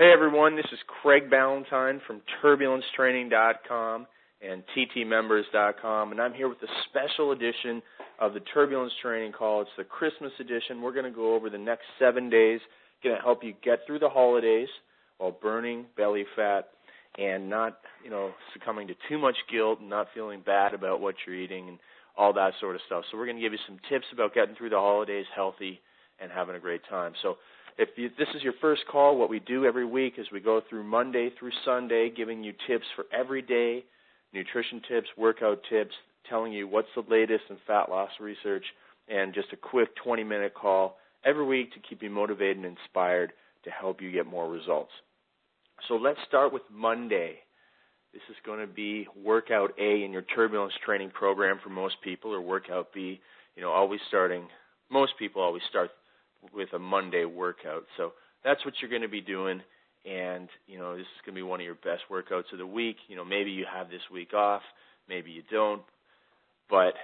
Hey everyone, this is Craig Ballantyne from TurbulenceTraining.com and TTMembers.com, and I'm here with a special edition of the Turbulence Training Call. It's the Christmas edition. We're going to go over the next seven days, going to help you get through the holidays while burning belly fat and not, you know, succumbing to too much guilt and not feeling bad about what you're eating and all that sort of stuff. So we're going to give you some tips about getting through the holidays healthy and having a great time. So if you, this is your first call, what we do every week is we go through Monday through Sunday, giving you tips for every day, nutrition tips, workout tips, telling you what's the latest in fat loss research, and just a quick 20 minute call every week to keep you motivated and inspired to help you get more results. So let's start with Monday. This is going to be workout A in your turbulence training program for most people, or workout B. You know, always starting, most people always start with a Monday workout. So that's what you're going to be doing. And, you know, this is going to be one of your best workouts of the week. You know, maybe you have this week off, maybe you don't. But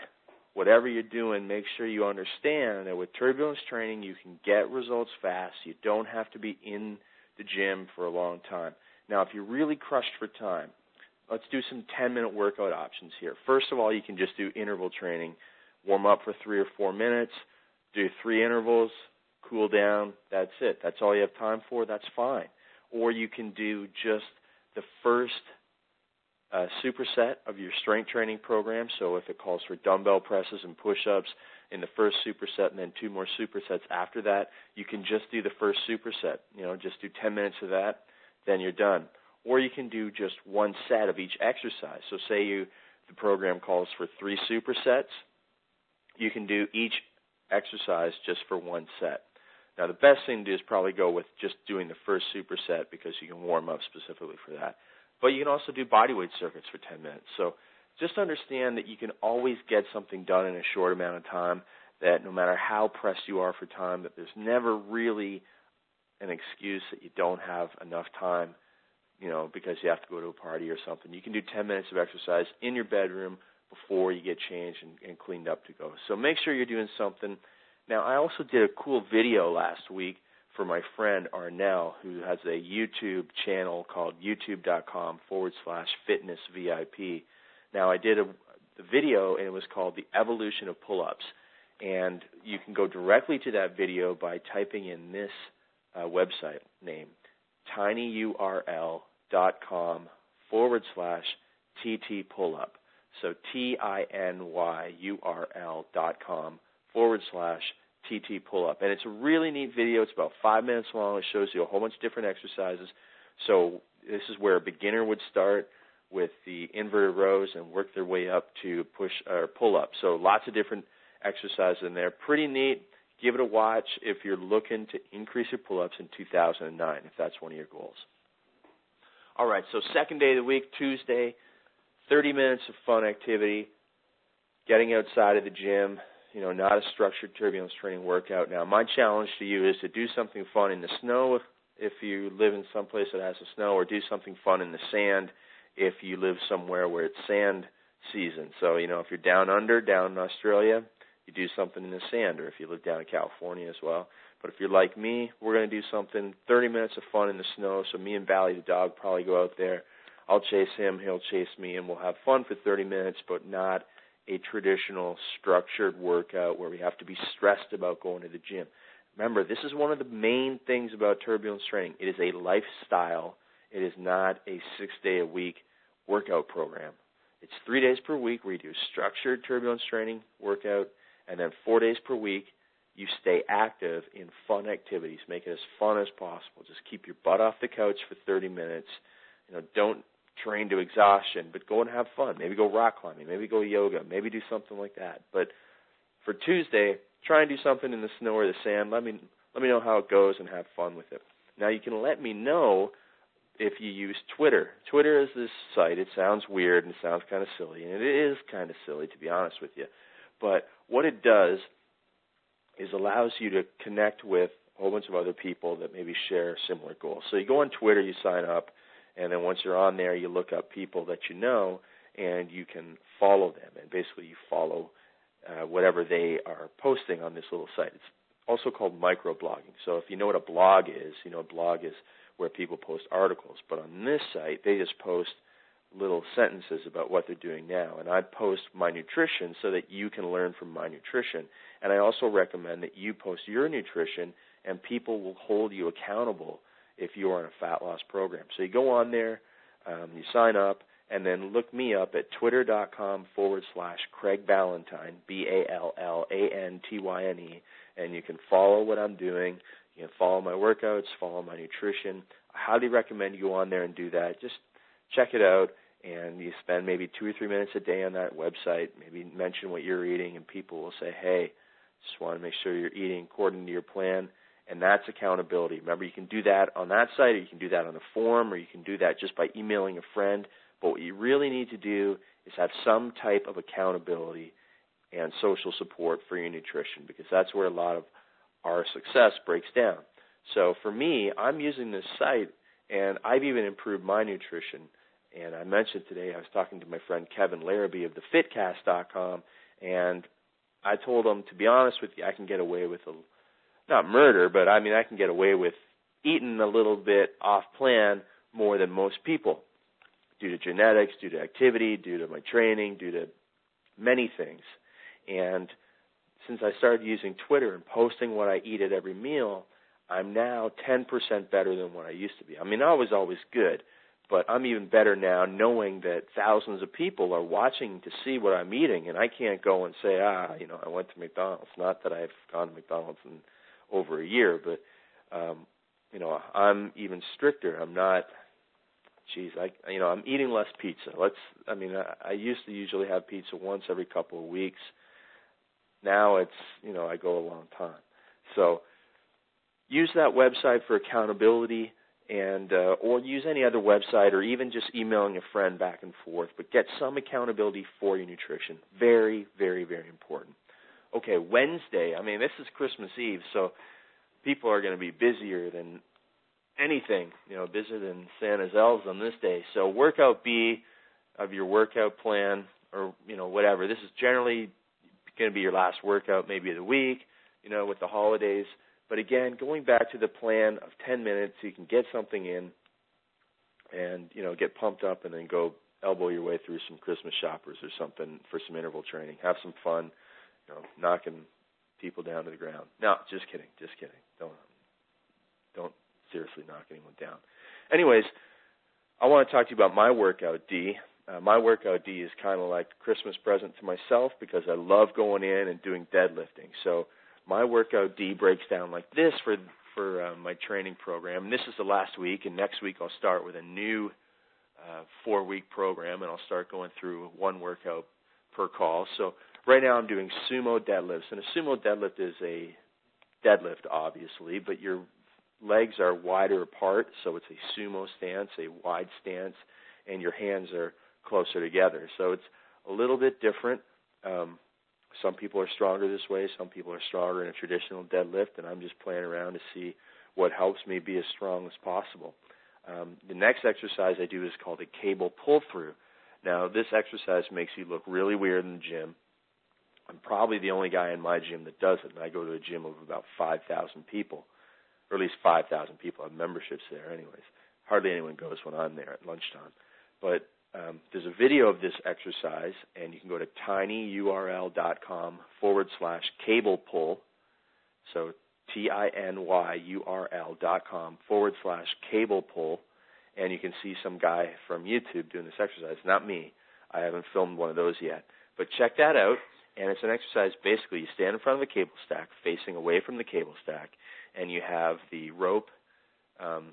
whatever you're doing, make sure you understand that with turbulence training, you can get results fast. You don't have to be in the gym for a long time. Now, if you're really crushed for time, let's do some 10 minute workout options here. First of all, you can just do interval training. Warm up for three or four minutes, do three intervals, cool down. That's it. That's all you have time for. That's fine. Or you can do just the first uh, superset of your strength training program. So if it calls for dumbbell presses and push-ups in the first superset, and then two more supersets after that, you can just do the first superset. You know, just do 10 minutes of that, then you're done. Or you can do just one set of each exercise. So say you the program calls for three supersets, you can do each exercise just for one set. Now, the best thing to do is probably go with just doing the first superset because you can warm up specifically for that. But you can also do bodyweight circuits for 10 minutes. So just understand that you can always get something done in a short amount of time, that no matter how pressed you are for time, that there's never really an excuse that you don't have enough time, you know, because you have to go to a party or something. You can do 10 minutes of exercise in your bedroom before you get changed and, and cleaned up to go. So make sure you're doing something – now, I also did a cool video last week for my friend Arnel, who has a YouTube channel called youtube.com forward slash fitness VIP. Now, I did a the video, and it was called The Evolution of Pull-Ups. And you can go directly to that video by typing in this uh, website name, tinyurl.com forward slash TT Pull-Up. So T-I-N-Y-U-R-L dot com forward slash TT pull up. And it's a really neat video. It's about five minutes long. It shows you a whole bunch of different exercises. So this is where a beginner would start with the inverted rows and work their way up to push or pull up. So lots of different exercises in there. Pretty neat. Give it a watch if you're looking to increase your pull ups in 2009, if that's one of your goals. All right, so second day of the week, Tuesday, 30 minutes of fun activity, getting outside of the gym, you know, not a structured turbulence training workout. Now, my challenge to you is to do something fun in the snow if, if you live in some place that has the snow, or do something fun in the sand if you live somewhere where it's sand season. So, you know, if you're down under, down in Australia, you do something in the sand, or if you live down in California as well. But if you're like me, we're going to do something 30 minutes of fun in the snow. So me and Bally the dog probably go out there. I'll chase him, he'll chase me, and we'll have fun for 30 minutes, but not a traditional structured workout where we have to be stressed about going to the gym. Remember, this is one of the main things about turbulence training. It is a lifestyle. It is not a six day a week workout program. It's three days per week where you do structured turbulence training workout, and then four days per week you stay active in fun activities. Make it as fun as possible. Just keep your butt off the couch for 30 minutes. You know, don't train to exhaustion, but go and have fun. Maybe go rock climbing, maybe go yoga, maybe do something like that. But for Tuesday, try and do something in the snow or the sand. Let me let me know how it goes and have fun with it. Now you can let me know if you use Twitter. Twitter is this site. It sounds weird and it sounds kind of silly, and it is kind of silly to be honest with you. But what it does is allows you to connect with a whole bunch of other people that maybe share similar goals. So you go on Twitter, you sign up, and then once you're on there, you look up people that you know, and you can follow them. And basically, you follow uh, whatever they are posting on this little site. It's also called microblogging. So if you know what a blog is, you know a blog is where people post articles. But on this site, they just post little sentences about what they're doing now. And I post my nutrition so that you can learn from my nutrition. And I also recommend that you post your nutrition and people will hold you accountable if you are on a fat loss program. So you go on there, um, you sign up, and then look me up at twitter.com forward slash Craig Ballantyne, B A L L A N T Y N E, and you can follow what I'm doing. You can follow my workouts, follow my nutrition. I highly recommend you go on there and do that. Just check it out, and you spend maybe two or three minutes a day on that website. Maybe mention what you're eating, and people will say, hey, just want to make sure you're eating according to your plan and that's accountability. Remember, you can do that on that site, or you can do that on the forum, or you can do that just by emailing a friend. But what you really need to do is have some type of accountability and social support for your nutrition because that's where a lot of our success breaks down. So for me, I'm using this site and I've even improved my nutrition. And I mentioned today I was talking to my friend Kevin Larrabee of the fitcast.com and I told him to be honest with you, I can get away with a not murder, but I mean I can get away with eating a little bit off plan more than most people due to genetics, due to activity, due to my training, due to many things. And since I started using Twitter and posting what I eat at every meal, I'm now 10% better than what I used to be. I mean, I was always good, but I'm even better now knowing that thousands of people are watching to see what I'm eating, and I can't go and say, ah, you know, I went to McDonald's. Not that I've gone to McDonald's in over a year, but um, you know, I'm even stricter. I'm not. Geez, I you know I'm eating less pizza. Let's. I mean, I, I used to usually have pizza once every couple of weeks. Now it's you know I go a long time. So use that website for accountability and uh, or use any other website or even just emailing a friend back and forth but get some accountability for your nutrition very very very important okay, Wednesday, I mean, this is Christmas Eve, so people are going to be busier than anything, you know, busier than Santa's elves on this day. So workout B of your workout plan or, you know, whatever. This is generally going to be your last workout maybe of the week, you know, with the holidays. But again, going back to the plan of 10 minutes, so you can get something in and, you know, get pumped up and then go elbow your way through some Christmas shoppers or something for some interval training. Have some fun you know, knocking people down to the ground. No, just kidding, just kidding. Don't don't seriously knock anyone down. Anyways, I want to talk to you about my workout D. Uh, my workout D is kind of like Christmas present to myself because I love going in and doing deadlifting. So my workout D breaks down like this for for uh, my training program. And this is the last week, and next week I'll start with a new uh, four week program, and I'll start going through one workout per call. So Right now I'm doing sumo deadlifts, and a sumo deadlift is a deadlift, obviously, but your legs are wider apart, so it's a sumo stance, a wide stance, and your hands are closer together. So it's a little bit different. Um, some people are stronger this way, some people are stronger in a traditional deadlift, and I'm just playing around to see what helps me be as strong as possible. Um, the next exercise I do is called a cable pull through. Now, this exercise makes you look really weird in the gym. I'm probably the only guy in my gym that does it, and I go to a gym of about 5,000 people, or at least 5,000 people have memberships there. Anyways, hardly anyone goes when I'm there at lunchtime. But um, there's a video of this exercise, and you can go to tinyurl.com forward slash cable pull. So T I N Y U R L dot com forward slash cable pull, and you can see some guy from YouTube doing this exercise. Not me. I haven't filmed one of those yet. But check that out and it's an exercise basically you stand in front of a cable stack facing away from the cable stack and you have the rope um,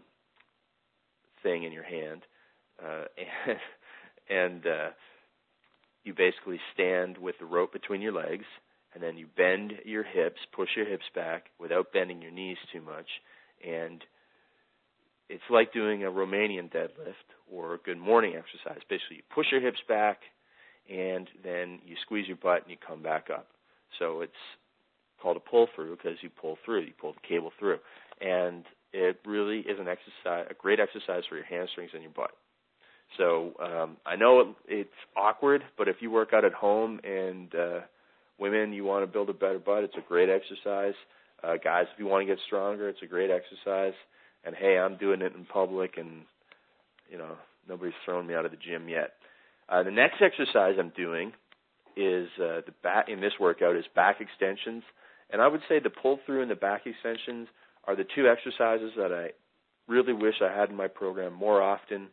thing in your hand uh, and, and uh, you basically stand with the rope between your legs and then you bend your hips push your hips back without bending your knees too much and it's like doing a Romanian deadlift or a good morning exercise. Basically, you push your hips back, and then you squeeze your butt and you come back up. So it's called a pull through because you pull through, you pull the cable through, and it really is an exercise, a great exercise for your hamstrings and your butt. So um, I know it, it's awkward, but if you work out at home and uh, women, you want to build a better butt, it's a great exercise. Uh, guys, if you want to get stronger, it's a great exercise. and hey, I'm doing it in public, and you know nobody's thrown me out of the gym yet. Uh, the next exercise I'm doing is uh, the back in this workout is back extensions, and I would say the pull through and the back extensions are the two exercises that I really wish I had in my program more often.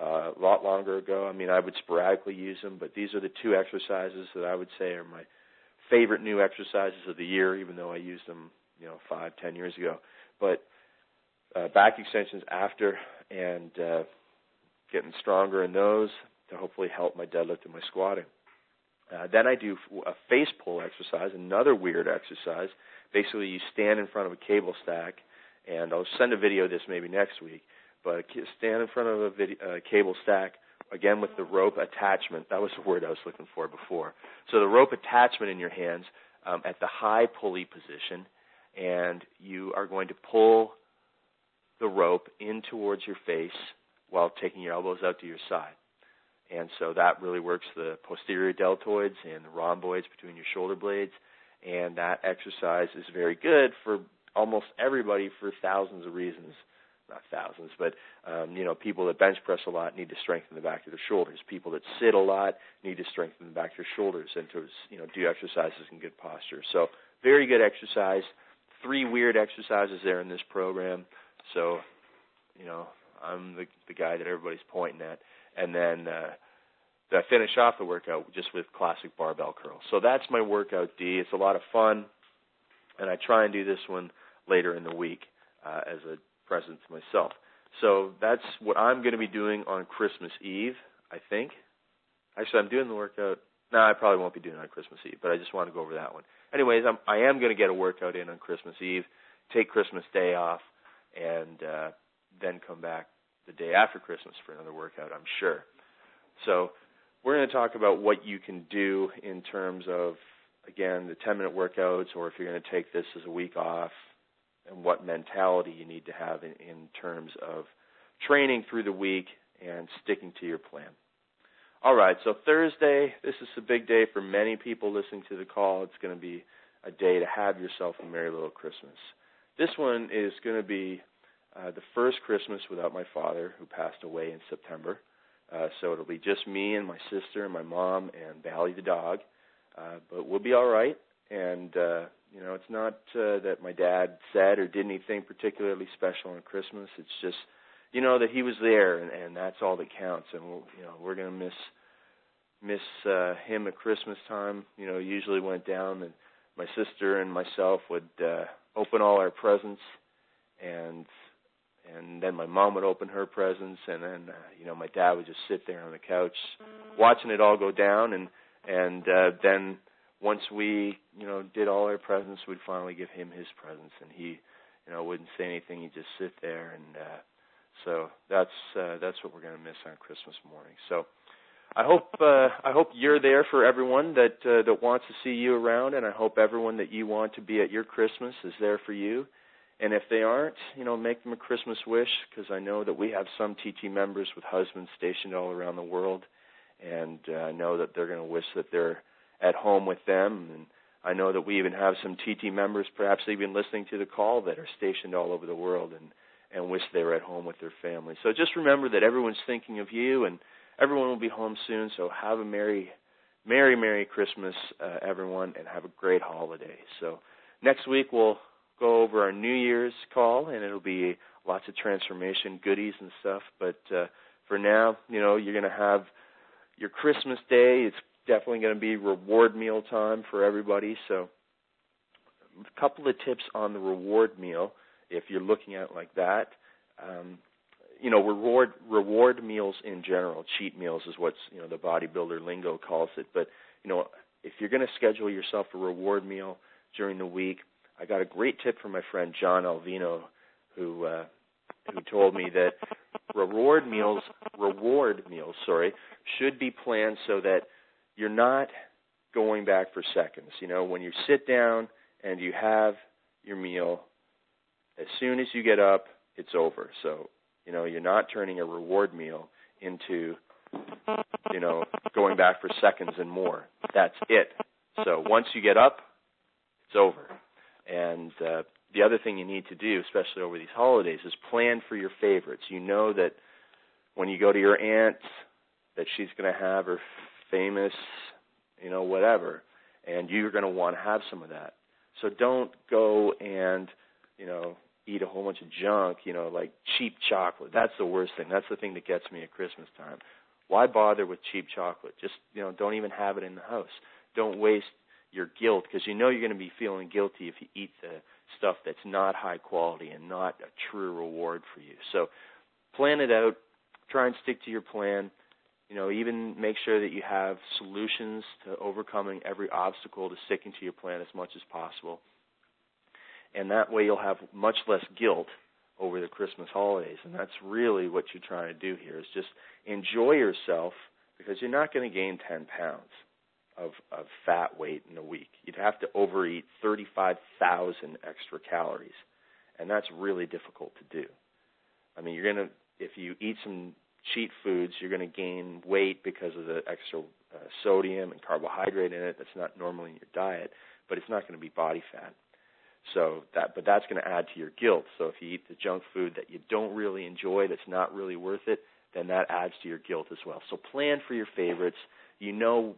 Uh, a lot longer ago. I mean, I would sporadically use them, but these are the two exercises that I would say are my favorite new exercises of the year, even though I used them, you know, five, ten years ago. But uh, back extensions after and uh, getting stronger in those to hopefully help my deadlift and my squatting. Uh, then I do a face pull exercise, another weird exercise. Basically, you stand in front of a cable stack, and I'll send a video of this maybe next week. But stand in front of a video, uh, cable stack, again with the rope attachment. That was the word I was looking for before. So the rope attachment in your hands um, at the high pulley position, and you are going to pull the rope in towards your face while taking your elbows out to your side. And so that really works the posterior deltoids and the rhomboids between your shoulder blades. And that exercise is very good for almost everybody for thousands of reasons. Not thousands, but um, you know, people that bench press a lot need to strengthen the back of their shoulders. People that sit a lot need to strengthen the back of their shoulders and to you know do exercises in good posture. So very good exercise. Three weird exercises there in this program. So you know, I'm the the guy that everybody's pointing at and then uh, I finish off the workout just with classic barbell curls. So that's my workout D. It's a lot of fun, and I try and do this one later in the week uh, as a present to myself. So that's what I'm going to be doing on Christmas Eve, I think. Actually, I'm doing the workout. No, I probably won't be doing it on Christmas Eve, but I just want to go over that one. Anyways, I'm, I am going to get a workout in on Christmas Eve, take Christmas Day off, and uh, then come back the day after Christmas for another workout, I'm sure. So we're going to talk about what you can do in terms of, again, the 10 minute workouts, or if you're going to take this as a week off, and what mentality you need to have in, in terms of training through the week and sticking to your plan. All right, so Thursday, this is a big day for many people listening to the call. It's going to be a day to have yourself a merry little Christmas. This one is going to be uh, the first Christmas without my father, who passed away in September. Uh, so it'll be just me and my sister and my mom and Bally the dog. Uh, but we'll be all right. And uh, you know, it's not uh, that my dad said or did anything particularly special on Christmas. It's just, you know, that he was there, and, and that's all that counts. And we'll, you know, we're gonna miss miss uh, him at Christmas time. You know, usually went down and my sister and myself would uh, open all our presents and and then my mom would open her presents and then uh, you know my dad would just sit there on the couch watching it all go down. And and uh then once we you know did all our presents we'd finally give him his presents. And he you know wouldn't say anything. He'd just sit there. And uh so that's uh that's what we're going to miss on christmas morning. So I hope uh, I hope you're there for everyone that uh, that wants to see you around, and I hope everyone that you want to be at your Christmas is there for you. And if they aren't, you know, make them a Christmas wish because I know that we have some TT members with husbands stationed all around the world, and uh, I know that they're going to wish that they're at home with them. And I know that we even have some TT members, perhaps even listening to the call, that are stationed all over the world and and wish they were at home with their family. So just remember that everyone's thinking of you, and everyone will be home soon. So have a merry, merry, merry Christmas, uh, everyone, and have a great holiday. So next week we'll go over our New Year's call, and it'll be lots of transformation goodies and stuff. But uh, for now, you know, you're going to have your Christmas day. It's definitely going to be reward meal time for everybody. So, a couple of tips on the reward meal if you're looking at it like that. Um, you know, reward reward meals in general, cheat meals is what's you know the bodybuilder lingo calls it. But you know, if you're going to schedule yourself a reward meal during the week, I got a great tip from my friend John Alvino, who uh, who told me that reward meals reward meals sorry should be planned so that you're not going back for seconds. You know, when you sit down and you have your meal, as soon as you get up, it's over. So, you know, you're not turning a reward meal into, you know, going back for seconds and more. That's it. So once you get up, it's over and uh, the other thing you need to do, especially over these holidays, is plan for your favorites. You know that when you go to your aunt, that she's going to have her famous, you know, whatever, and you're going to want to have some of that. So don't go and, you know, eat a whole bunch of junk, you know, like cheap chocolate. That's the worst thing. That's the thing that gets me at Christmas time. Why bother with cheap chocolate? Just, you know, don't even have it in the house. Don't waste your guilt because you know you're going to be feeling guilty if you eat the stuff that's not high quality and not a true reward for you. So plan it out. Try and stick to your plan. You know, even make sure that you have solutions to overcoming every obstacle to sticking to your plan as much as possible. And that way you'll have much less guilt over the Christmas holidays. And that's really what you're trying to do here is just enjoy yourself because you're not going to gain 10 pounds of, of fat weight in a week. You'd have to overeat 35,000 extra calories. And that's really difficult to do. I mean, you're to, if you eat some cheat foods, you're to gain weight because of the extra uh, sodium and carbohydrate in it that's not normally in your diet, but it's not going to be body fat. So that, but that's going to add to your guilt. So if you eat the junk food that you don't really enjoy, that's not really worth it, then that adds to your guilt as well. So plan for your favorites. You know,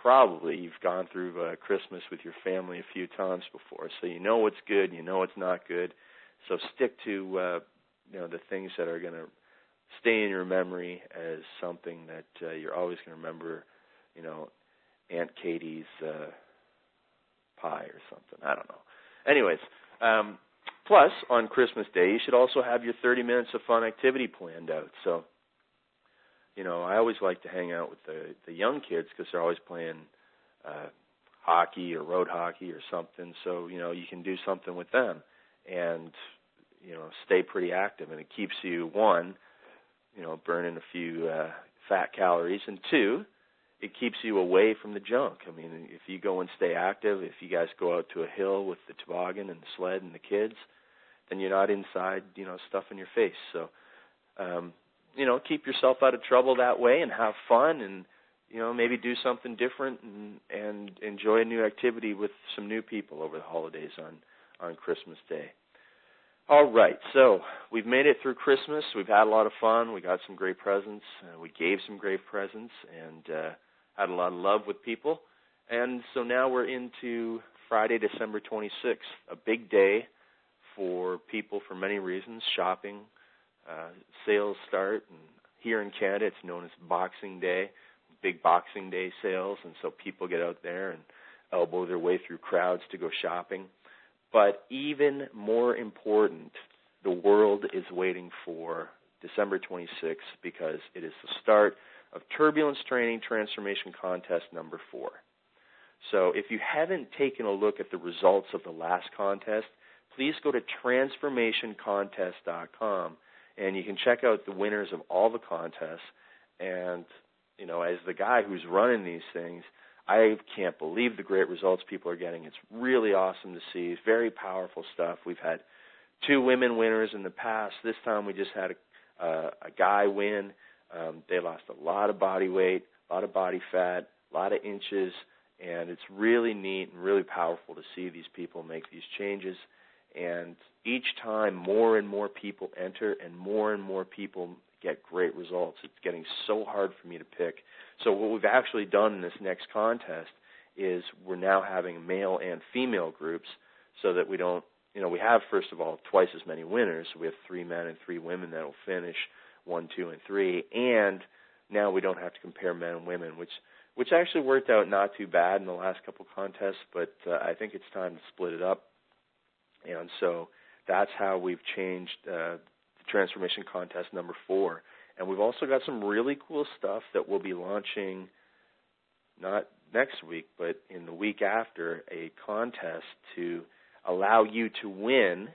probably you've gone through uh, Christmas with your family a few times before, so you know what's good, you know what's not good. So stick to uh, you know the things that are going to stay in your memory as something that uh, you're always going to remember. You know, Aunt Katie's uh, pie or something. I don't know. Anyways, um, plus on Christmas Day, you should also have your 30 minutes of fun activity planned out. So, you know, I always like to hang out with the the young kids because they're always playing uh, hockey or road hockey or something. So, you know, you can do something with them and you know stay pretty active, and it keeps you one, you know, burning a few uh, fat calories, and two, it keeps you away from the junk. I mean, if you go and stay active, if you guys go out to a hill with the toboggan and the sled and the kids, then you're not inside, you know, stuffing your face. So, um, you know, keep yourself out of trouble that way and have fun and you know maybe do something different and and enjoy a new activity with some new people over the holidays on on Christmas Day. All right, so we've made it through Christmas. We've had a lot of fun. We got some great presents. Uh, we gave some great presents, and uh, had a lot of love with people. And so now we're into Friday, December 26th, a big day for people for many reasons shopping, uh, sales start. And here in Canada, it's known as Boxing Day, big Boxing Day sales. And so people get out there and elbow their way through crowds to go shopping. But even more important, the world is waiting for December 26th because it is the start of Turbulence Training Transformation Contest number four. So if you haven't taken a look at the results of the last contest, please go to transformationcontest.com and you can check out the winners of all the contests. And, you know, as the guy who's running these things, I can't believe the great results people are getting. It's really awesome to see. Very powerful stuff. We've had two women winners in the past. This time we just had a, uh, a guy win. Um, they lost a lot of body weight, a lot of body fat, a lot of inches, and it's really neat and really powerful to see these people make these changes. And each time, more and more people enter, and more and more people get great results. It's getting so hard for me to pick. So, what we've actually done in this next contest is we're now having male and female groups so that we don't, you know, we have, first of all, twice as many winners. We have three men and three women that will finish one, two, and three, and now we don't have to compare men and women, which which actually worked out not too bad in the last couple contests, but uh, I think it's time to split it up. And so that's how we've changed uh, the transformation contest number four. And we've also got some really cool stuff that we'll be launching not next week, but in the week after, a contest to allow you to win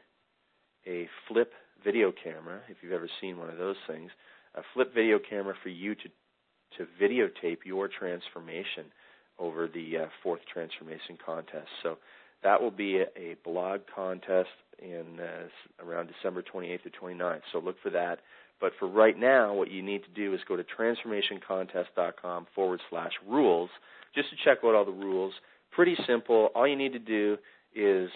a flip video camera, if you've ever seen one of those things, a flip video camera for you to to videotape your transformation over the uh, fourth transformation contest. So that will be a, a blog contest in uh, around December 28th or 29th. So look for that. But for right now, what you need to do is go to transformationcontest.com forward slash rules just to check out all the rules. Pretty simple. All you need to do is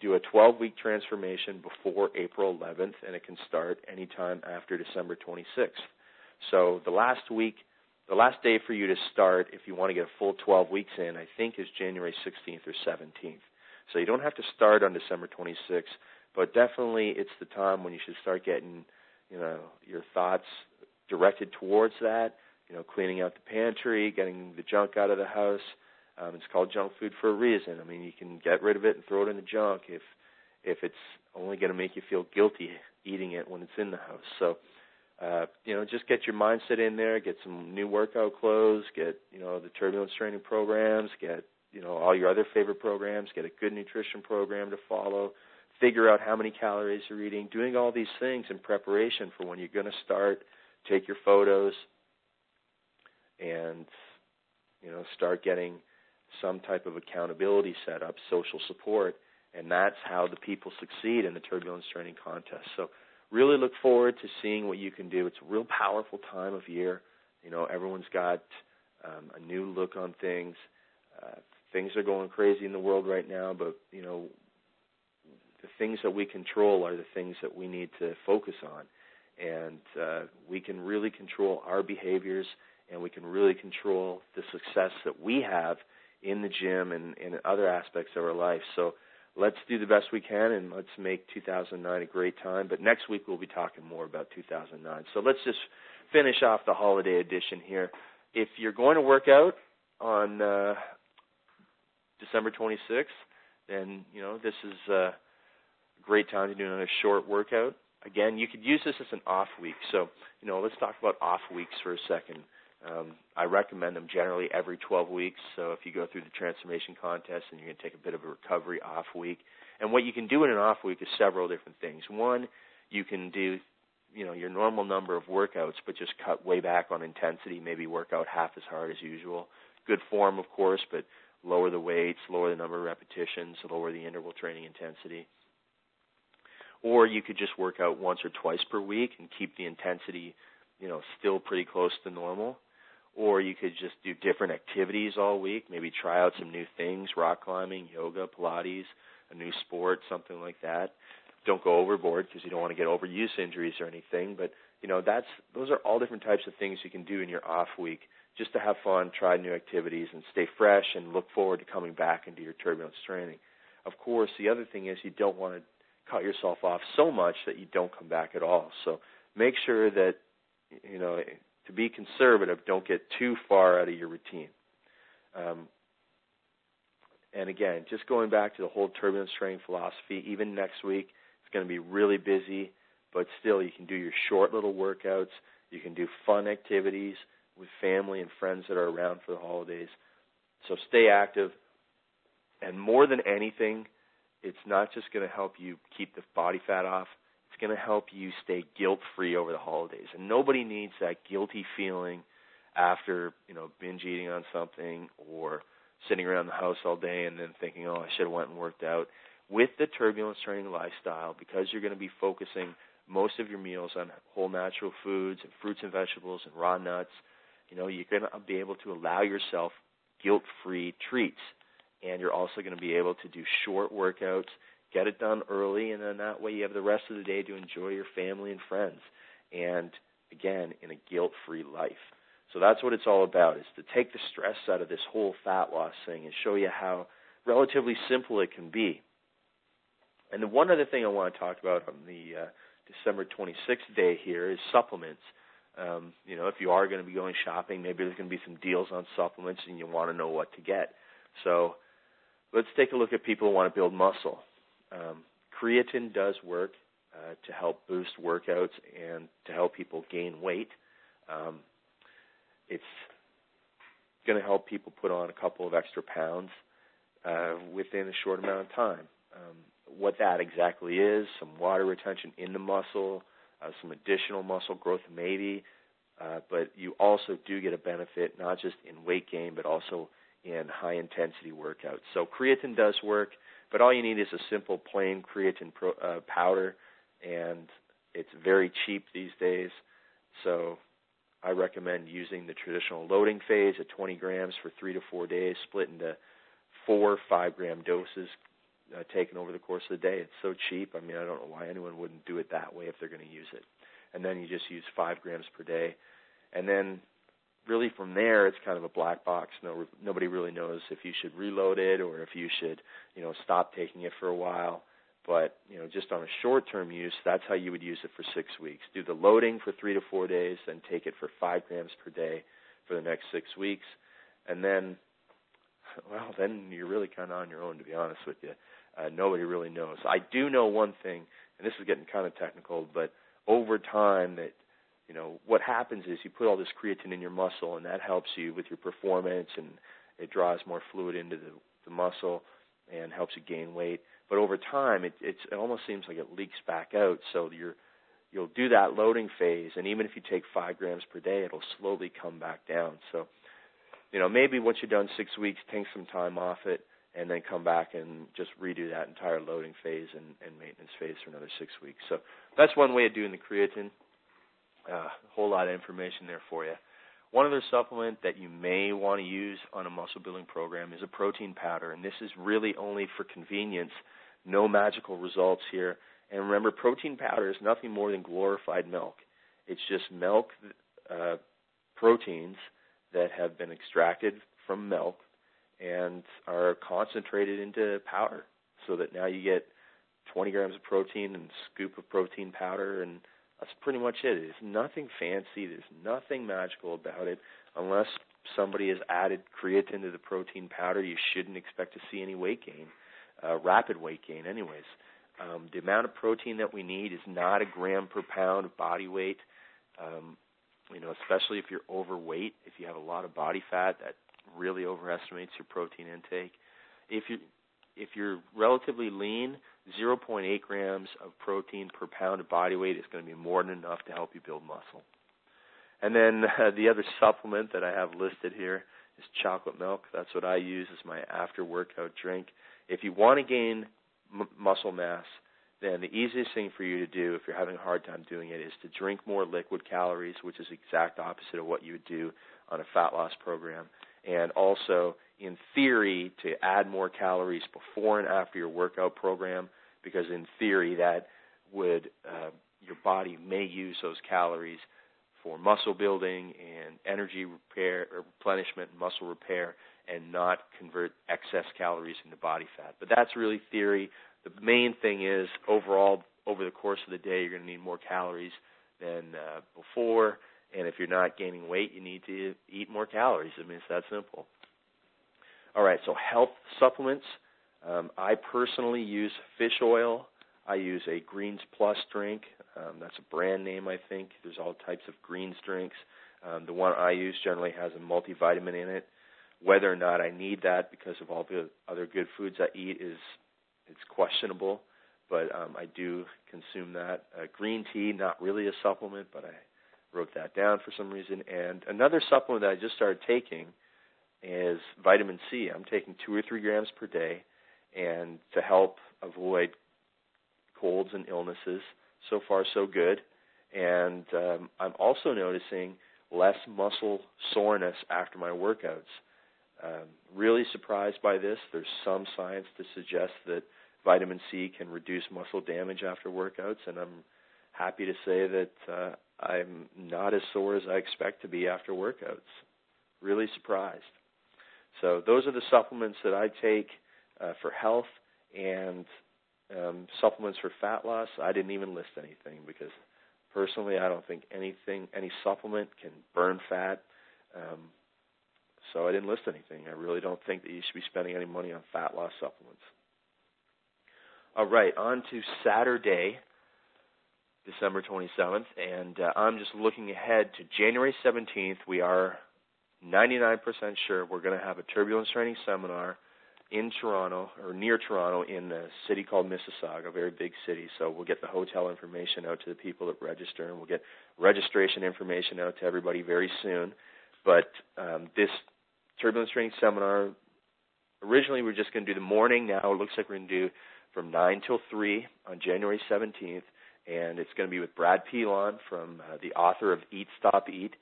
do a 12 week transformation before April 11th, and it can start anytime after December 26th. So the last week, the last day for you to start, if you want to get a full 12 weeks in, I think is January 16th or 17th. So you don't have to start on December 26th, but definitely it's the time when you should start getting, you know, your thoughts directed towards that. You know, cleaning out the pantry, getting the junk out of the house, um, it's called junk food for a reason. I mean, you can get rid of it and throw it in the junk if if it's only going to make you feel guilty eating it when it's in the house. So, uh, you know, just get your mindset in there, get some new workout clothes, get you know the turbulence training programs, get you know all your other favorite programs, get a good nutrition program to follow, figure out how many calories you're eating, doing all these things in preparation for when you're going to start. Take your photos and you know start getting some type of accountability set up, social support, and that's how the people succeed in the turbulence training contest. So really look forward to seeing what you can do. It's a real powerful time of year. You know, everyone's got um, a new look on things. Uh, things are going crazy in the world right now, but you know, the things that we control are the things that we need to focus on, and uh, we can really control our behaviors, and we can really control the success that we have in the gym and in other aspects of our life. So let's do the best we can and let's make 2009 a great time. But next week we'll be talking more about 2009. So let's just finish off the holiday edition here. If you're going to work out on uh, December 26th, then you know this is a great time to do another short workout. Again, you could use this as an off week. So you know, let's talk about off weeks for a second. Um, I recommend them generally every 12 weeks. So if you go through the transformation contest and you're going to take a bit of a recovery off week, and what you can do in an off week is several different things. One, you can do you know your normal number of workouts, but just cut way back on intensity. Maybe work out half as hard as usual. Good form, of course, but lower the weights, lower the number of repetitions, lower the interval training intensity. Or you could just work out once or twice per week and keep the intensity, you know, still pretty close to normal or you could just do different activities all week, maybe try out some new things, rock climbing, yoga, Pilates, a new sport, something like that. Don't go overboard because you don't want to get overuse injuries or anything, but you know, that's those are all different types of things you can do in your off week just to have fun, try new activities and stay fresh and look forward to coming back into your turbulence training. Of course, the other thing is you don't want to cut yourself off so much that you don't come back at all. So make sure that you know to be conservative, don't get too far out of your routine. Um, and again, just going back to the whole turbulence training philosophy, even next week, it's going to be really busy, but still, you can do your short little workouts. You can do fun activities with family and friends that are around for the holidays. So stay active. And more than anything, it's not just going to help you keep the body fat off, it's going to help you stay guilt free over the holidays. And nobody needs that guilty feeling after, you know, binge eating on something or sitting around the house all day and then thinking, oh, I should have went and worked out. With the turbulence training lifestyle, because you're going to be focusing most of your meals on whole natural foods and fruits and vegetables and raw nuts, you know, you're going to be able to allow yourself guilt-free treats. And you're also going to be able to do short workouts get it done early, and then that way you have the rest of the day to enjoy your family and friends. And again, in a guilt-free life. So that's what it's all about: is to take the stress out of this whole fat loss thing and show you how relatively simple it can be. And the one other thing I want to talk about on the uh, December 26th day here is supplements. Um, you know, if you are going to be going shopping, maybe there's going to be some deals on supplements, and you want to know what to get. So let's take a look at people who want to build muscle. Um, creatine does work uh, to help boost workouts and to help people gain weight. Um, it's going to help people put on a couple of extra pounds uh, within a short amount of time. Um, what that exactly is, some water retention in the muscle, uh, some additional muscle growth maybe, uh, but you also do get a benefit not just in weight gain but also in high intensity workouts. So creatine does work. But all you need is a simple plain creatine pro, uh, powder, and it's very cheap these days. So I recommend using the traditional loading phase at 20 grams for three to four days, split into four five gram doses. Uh, taken over the course of the day. It's so cheap. I mean, I don't know why anyone wouldn't do it that way if they're going to use it. And then you just use five grams per day, and then really from there it's kind of a black box. No, nobody really knows if you should reload it or if you should, you know, stop taking it for a while. But you know, just on a short-term use, that's how you would use it for six weeks. Do the loading for three to four days, then take it for five grams per day for the next six weeks, and then, well, then you're really kind of on your own, to be honest with you. Uh, nobody really knows. I do know one thing, and this is getting kind of technical, but over time, that you know what happens is you put all this creatine in your muscle, and that helps you with your performance, and it draws more fluid into the, the muscle and helps you gain weight. But over time, it, it's, it almost seems like it leaks back out. So you're you'll do that loading phase, and even if you take five grams per day, it'll slowly come back down. So, you know, maybe once you're done six weeks, take some time off it, and then come back and just redo that entire loading phase and, and maintenance phase for another six weeks. So that's one way of doing the creatine. Uh, a whole lot of information there for you. One other supplement that you may want to use on a muscle building program is a protein powder, and this is really only for convenience. No magical results here. And remember, protein powder is nothing more than glorified milk. It's just milk uh, proteins that have been extracted from milk and are concentrated into powder so that now you get 20 grams of protein and a scoop of protein powder and that's pretty much it. It's nothing fancy. There's nothing magical about it. Unless somebody has added creatine to the protein powder, you shouldn't expect to see any weight gain, uh, rapid weight gain, anyways. Um, the amount of protein that we need is not a gram per pound of body weight. Um, you know, especially if you're overweight, if you have a lot of body fat, that really overestimates your protein intake. If you if you're relatively lean, 0.8 grams of protein per pound of body weight is going to be more than enough to help you build muscle. And then uh, the other supplement that I have listed here is chocolate milk. That's what I use as my after workout drink. If you want to gain m- muscle mass, then the easiest thing for you to do if you're having a hard time doing it is to drink more liquid calories, which is the exact opposite of what you would do on a fat loss program. And also in theory to add more calories before and after your workout program because in theory that would uh, your body may use those calories for muscle building and energy repair replenishment muscle repair and not convert excess calories into body fat. But that's really theory. The main thing is overall over the course of the day you're going to need more calories than uh, before and if you're not gaining weight you need to eat more calories i mean it's that simple all right, so health supplements. Um, I personally use fish oil. I use a Greens Plus drink. Um, that's a brand name, I think. There's all types of greens drinks. Um, the one I use generally has a multivitamin in it. Whether or not I need that because of all the other good foods I eat is it's questionable, but um, I do consume that. Uh, green tea, not really a supplement, but I wrote that down for some reason. And another supplement that I just started taking is vitamin C. I'm taking two or three grams per day, and to help avoid colds and illnesses. So far, so good. And um, I'm also noticing less muscle soreness after my workouts. Um, really surprised by this. There's some science to suggest that vitamin C can reduce muscle damage after workouts, and I'm happy to say that uh, I'm not as sore as I expect to be after workouts. Really surprised. So those are the supplements that I take uh, for health and um, supplements for fat loss. I didn't even list anything because personally, I don't think anything, any supplement can burn fat. Um, so I didn't list anything. I really don't think that you should be spending any money on fat loss supplements. All right, on to Saturday, December 27th, and uh, I'm just looking ahead to January 17th. We are 99% sure we're going to have a turbulence training seminar in Toronto or near Toronto in a city called Mississauga, a very big city. So we'll get the hotel information out to the people that register, and we'll get registration information out to everybody very soon. But um, this turbulence training seminar, originally we were just going to do the morning. Now it looks like we're going to do from 9 till 3 on January 17th, and it's going to be with Brad Pilon from uh, the author of Eat Stop Eat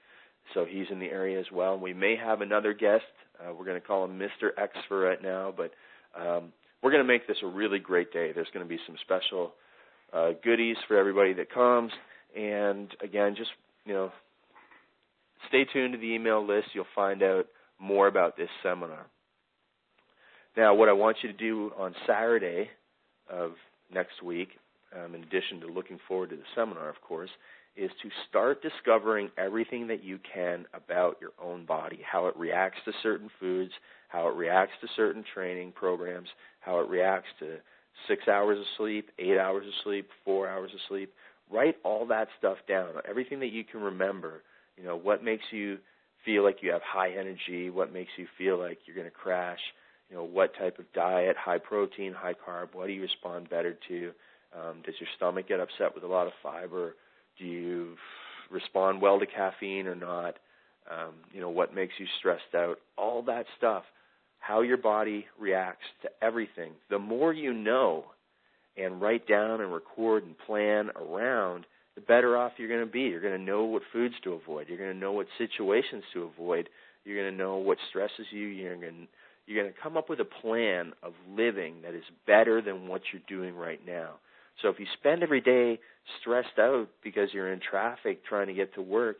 so he's in the area as well. We may have another guest. Uh, we're going to call him Mr. X for right now, but um, we're going to make this a really great day. There's going to be some special uh, goodies for everybody that comes. And again, just you know, stay tuned to the email list. You'll find out more about this seminar. Now, what I want you to do on Saturday of next week, um, in addition to looking forward to the seminar, of course, is to start discovering everything that you can about your own body, how it reacts to certain foods, how it reacts to certain training programs, how it reacts to six hours of sleep, eight hours of sleep, four hours of sleep. Write all that stuff down, everything that you can remember. You know, what makes you feel like you have high energy, what makes you feel like you're going to crash, you know, what type of diet, high protein, high carb, what do you respond better to? Um, does your stomach get upset with a lot of fiber? Do you respond well to caffeine or not? Um, you know, what makes you stressed out? All that stuff, how your body reacts to everything. The more you know and write down and record and plan around, the better off you're going to be. You're going to know what foods to avoid. You're going to know what situations to avoid. You're going to know what stresses you. You're going to, you're going to come up with a plan of living that is better than what you're doing right now. So if you spend every day stressed out because you're in traffic trying to get to work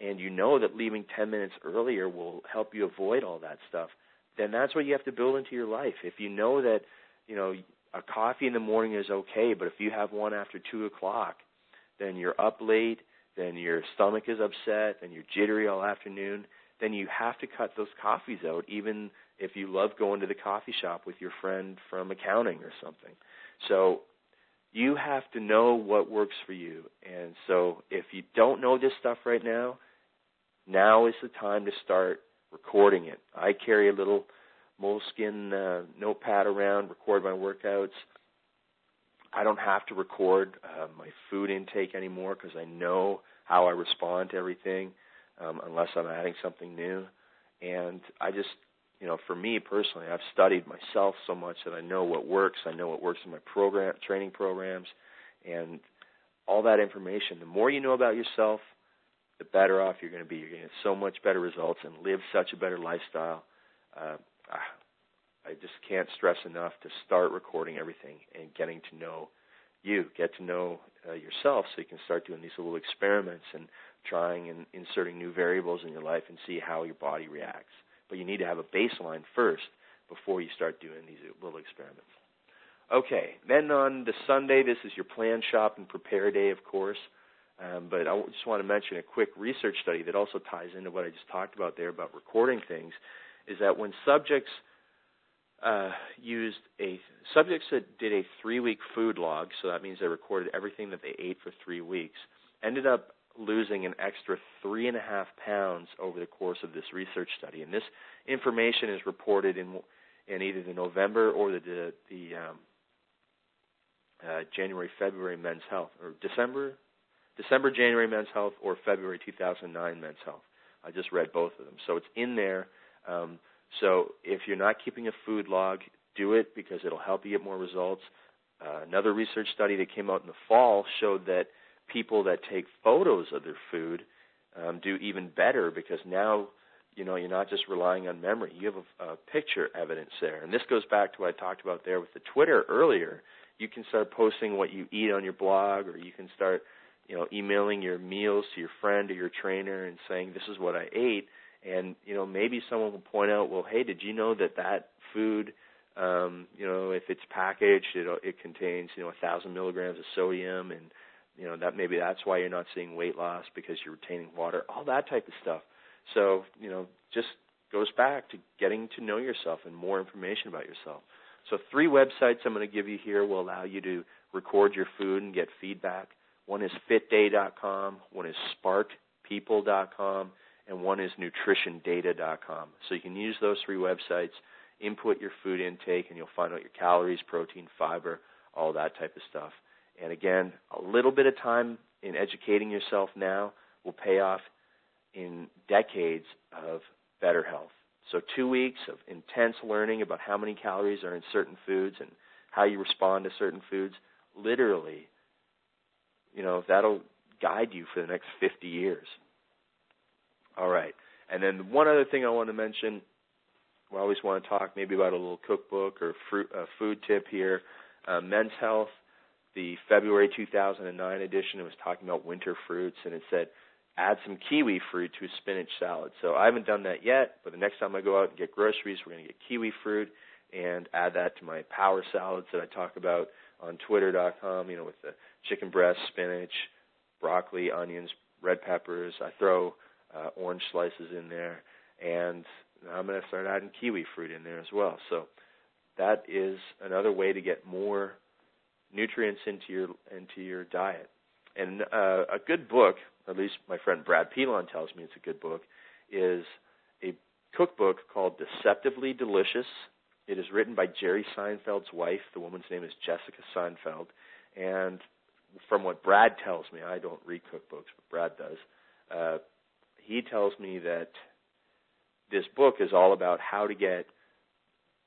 and you know that leaving 10 minutes earlier will help you avoid all that stuff, then that's what you have to build into your life. If you know that, you know, a coffee in the morning is okay, but if you have one after 2 o'clock, then you're up late, then your stomach is upset, and you're jittery all afternoon, then you have to cut those coffees out, even if you love going to the coffee shop with your friend from accounting or something. So you have to know what works for you. And so if you don't know this stuff right now, now is the time to start recording it. I carry a little moleskin uh, notepad around, record my workouts. I don't have to record uh, my food intake anymore because I know how I respond to everything, um, unless I'm adding something new. And I just you know, for me personally, I've studied myself so much that I know what works. I know what works in my program, training programs, and all that information. The more you know about yourself, the better off you're going to be. You're going to get so much better results and live such a better lifestyle. Uh, I just can't stress enough to start recording everything and getting to know you, get to know uh, yourself, so you can start doing these little experiments and trying and inserting new variables in your life and see how your body reacts but you need to have a baseline first before you start doing these little experiments. Okay, then on the Sunday, this is your plan, shop, and prepare day, of course. Um, but I just want to mention a quick research study that also ties into what I just talked about there about recording things. Is that when subjects uh, used a subjects that did a three-week food log, so that means they recorded everything that they ate for three weeks, ended up losing an extra three and a half pounds over the course of this research study. And this information is reported in in either the November or the the, the um, uh, January February Men's Health or December December January Men's Health or February 2009 Men's Health. I just read both of them, so it's in there. Um, so if you're not keeping a food log, do it because it'll help you get more results. Uh, another research study that came out in the fall showed that people that take photos of their food um, do even better because now you know you're not just relying on memory. You have a, a picture evidence there. And this goes back to what i talked about there with the twitter earlier. You can start posting what you eat on your blog or you can start you know emailing your meals to your friend or your trainer and saying this is what i ate. And you know maybe someone will point out well hey did you know that that food um you know if it's packaged it it contains you know a thousand milligrams of sodium and you know that maybe that's why you're not seeing weight loss because you're retaining water all that type of stuff. So you know just goes back to getting to know yourself and more information about yourself. So three websites i'm going to give you here will allow you to record your food and get feedback. One is fitday.com one is sparkpeople.com and one is nutritiondata.com so you can use those three websites input your food intake and you'll find out your calories protein fiber all that type of stuff and again, a little bit of time in educating yourself now will pay off in decades of better health. So, two weeks of intense learning about how many calories are in certain foods and how you respond to certain foods, literally, you know, that'll guide you for the next 50 years. All right. And then one other thing I want to mention we always want to talk maybe about a little cookbook or fruit, a food tip here. Uh, Men's Health, the February 2009 edition, it was talking about winter fruits, and it said add some kiwi fruit to a spinach salad. So I haven't done that yet, but the next time I go out and get groceries, we're going to get kiwi fruit and add that to my power salads that I talk about on twitter.com, you know, with the chicken breast, spinach, broccoli, onions, red peppers. I throw uh, orange slices in there, and I'm going to start adding kiwi fruit in there as well. So that is another way to get more nutrients into your into your diet. And uh, a good book, at least my friend Brad Pilon tells me it's a good book, is a cookbook called Deceptively Delicious. It is written by Jerry Seinfeld's wife. The woman's name is Jessica Seinfeld. And from what Brad tells me, I don't read cookbooks, but Brad does. Uh, he tells me that this book is all about how to get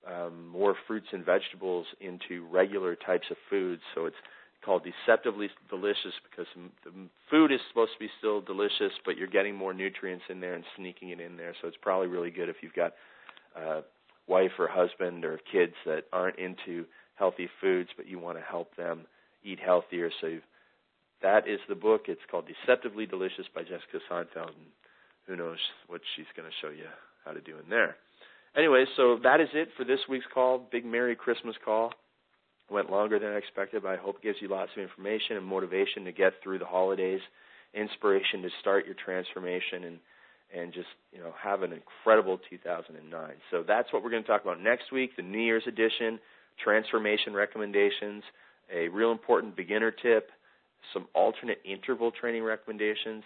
um, more fruits and vegetables into regular types of foods. So it's called Deceptively Delicious because the food is supposed to be still delicious, but you're getting more nutrients in there and sneaking it in there. So it's probably really good if you've got a wife or husband or kids that aren't into healthy foods, but you want to help them eat healthier. So that is the book. It's called Deceptively Delicious by Jessica Seinfeld. And who knows what she's going to show you how to do in there. Anyway, so that is it for this week's call. Big Merry Christmas call. Went longer than I expected, but I hope it gives you lots of information and motivation to get through the holidays, inspiration to start your transformation and and just you know have an incredible 2009. So that's what we're going to talk about next week, the New Year's edition, transformation recommendations, a real important beginner tip, some alternate interval training recommendations,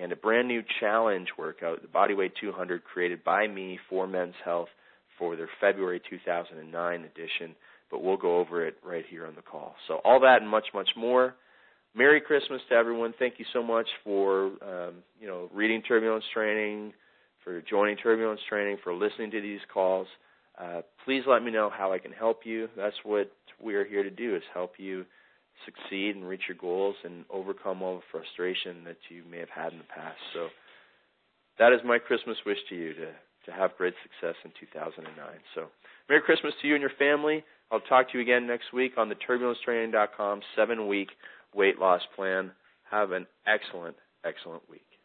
and a brand new challenge workout, the Bodyweight 200, created by me for Men's Health for their February 2009 edition. But we'll go over it right here on the call. So all that and much, much more. Merry Christmas to everyone. Thank you so much for um, you know reading Turbulence Training, for joining Turbulence Training, for listening to these calls. Uh, please let me know how I can help you. That's what we are here to do: is help you succeed and reach your goals and overcome all the frustration that you may have had in the past. So that is my Christmas wish to you to to have great success in 2009. So Merry Christmas to you and your family. I'll talk to you again next week on the turbulencetraining.com seven week weight loss plan. Have an excellent, excellent week.